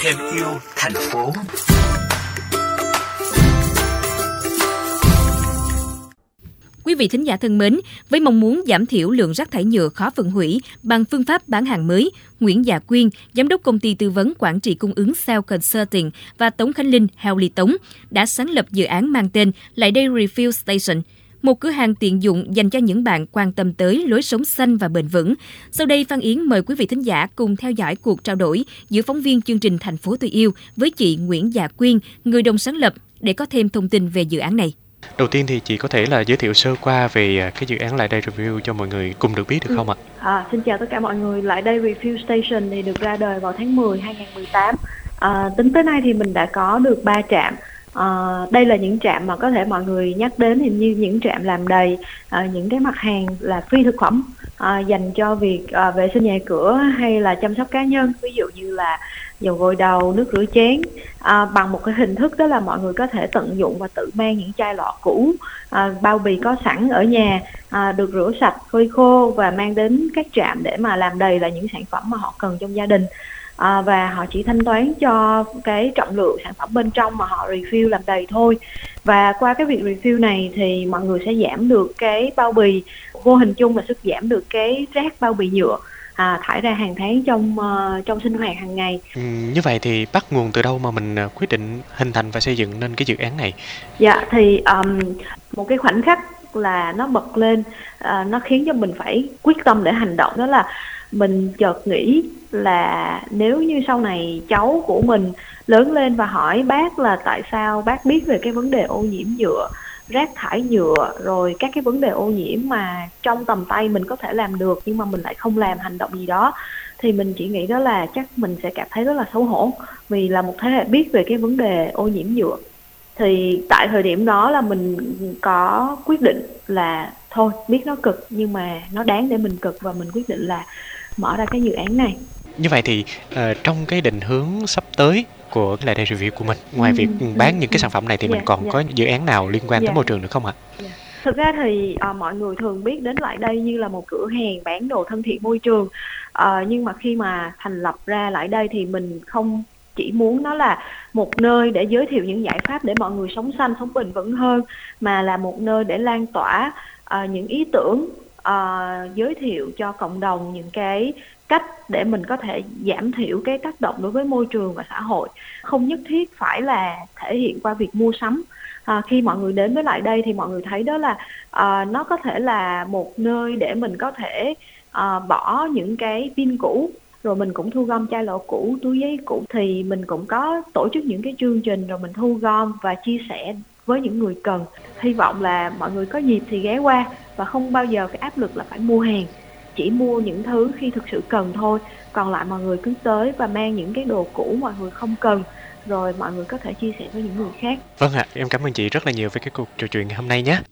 thêm yêu thành phố. Quý vị thính giả thân mến, với mong muốn giảm thiểu lượng rác thải nhựa khó phân hủy bằng phương pháp bán hàng mới, Nguyễn Dạ Quyên, giám đốc công ty tư vấn quản trị cung ứng Sao Consulting và Tống Khánh Linh, Helly Tống đã sáng lập dự án mang tên Lại đây Refill Station, một cửa hàng tiện dụng dành cho những bạn quan tâm tới lối sống xanh và bền vững. Sau đây Phan Yến mời quý vị thính giả cùng theo dõi cuộc trao đổi giữa phóng viên chương trình Thành phố tôi yêu với chị Nguyễn Dạ Quyên, người đồng sáng lập để có thêm thông tin về dự án này. Đầu tiên thì chị có thể là giới thiệu sơ qua về à, cái dự án Lại đây Review cho mọi người cùng được biết được không ạ? À, xin chào tất cả mọi người. Lại đây Review Station thì được ra đời vào tháng 10 2018. À, tính tới nay thì mình đã có được 3 trạm. À, đây là những trạm mà có thể mọi người nhắc đến hình như những trạm làm đầy, à, những cái mặt hàng là phi thực phẩm à, dành cho việc à, vệ sinh nhà cửa hay là chăm sóc cá nhân. Ví dụ như là dầu gội đầu nước rửa chén à, bằng một cái hình thức đó là mọi người có thể tận dụng và tự mang những chai lọ cũ à, bao bì có sẵn ở nhà à, được rửa sạch phơi khô và mang đến các trạm để mà làm đầy là những sản phẩm mà họ cần trong gia đình à, và họ chỉ thanh toán cho cái trọng lượng sản phẩm bên trong mà họ refill làm đầy thôi và qua cái việc refill này thì mọi người sẽ giảm được cái bao bì vô hình chung là sức giảm được cái rác bao bì nhựa à, thải ra hàng tháng trong uh, trong sinh hoạt hàng ngày. Ừ, như vậy thì bắt nguồn từ đâu mà mình uh, quyết định hình thành và xây dựng nên cái dự án này? Dạ thì um, một cái khoảnh khắc là nó bật lên uh, nó khiến cho mình phải quyết tâm để hành động đó là mình chợt nghĩ là nếu như sau này cháu của mình lớn lên và hỏi bác là tại sao bác biết về cái vấn đề ô nhiễm nhựa, rác thải nhựa, rồi các cái vấn đề ô nhiễm mà trong tầm tay mình có thể làm được nhưng mà mình lại không làm hành động gì đó, thì mình chỉ nghĩ đó là chắc mình sẽ cảm thấy rất là xấu hổ vì là một thế hệ biết về cái vấn đề ô nhiễm nhựa. Thì tại thời điểm đó là mình có quyết định là thôi, biết nó cực nhưng mà nó đáng để mình cực và mình quyết định là mở ra cái dự án này như vậy thì uh, trong cái định hướng sắp tới của lại đây review của mình ngoài ừ, việc bán những cái sản phẩm này thì yeah, mình còn yeah. có dự án nào liên quan yeah. tới môi trường được không ạ? Yeah. Thực ra thì uh, mọi người thường biết đến lại đây như là một cửa hàng bán đồ thân thiện môi trường uh, nhưng mà khi mà thành lập ra lại đây thì mình không chỉ muốn nó là một nơi để giới thiệu những giải pháp để mọi người sống xanh sống bền vững hơn mà là một nơi để lan tỏa uh, những ý tưởng uh, giới thiệu cho cộng đồng những cái cách để mình có thể giảm thiểu cái tác động đối với môi trường và xã hội. Không nhất thiết phải là thể hiện qua việc mua sắm. À, khi mọi người đến với lại đây thì mọi người thấy đó là à, nó có thể là một nơi để mình có thể à, bỏ những cái pin cũ rồi mình cũng thu gom chai lọ cũ túi giấy cũ. Thì mình cũng có tổ chức những cái chương trình rồi mình thu gom và chia sẻ với những người cần. Hy vọng là mọi người có dịp thì ghé qua và không bao giờ cái áp lực là phải mua hàng, chỉ mua những thứ khi thực sự cần thôi. Còn lại mọi người cứ tới và mang những cái đồ cũ mọi người không cần, rồi mọi người có thể chia sẻ với những người khác. Vâng ạ, em cảm ơn chị rất là nhiều với cái cuộc trò chuyện ngày hôm nay nhé.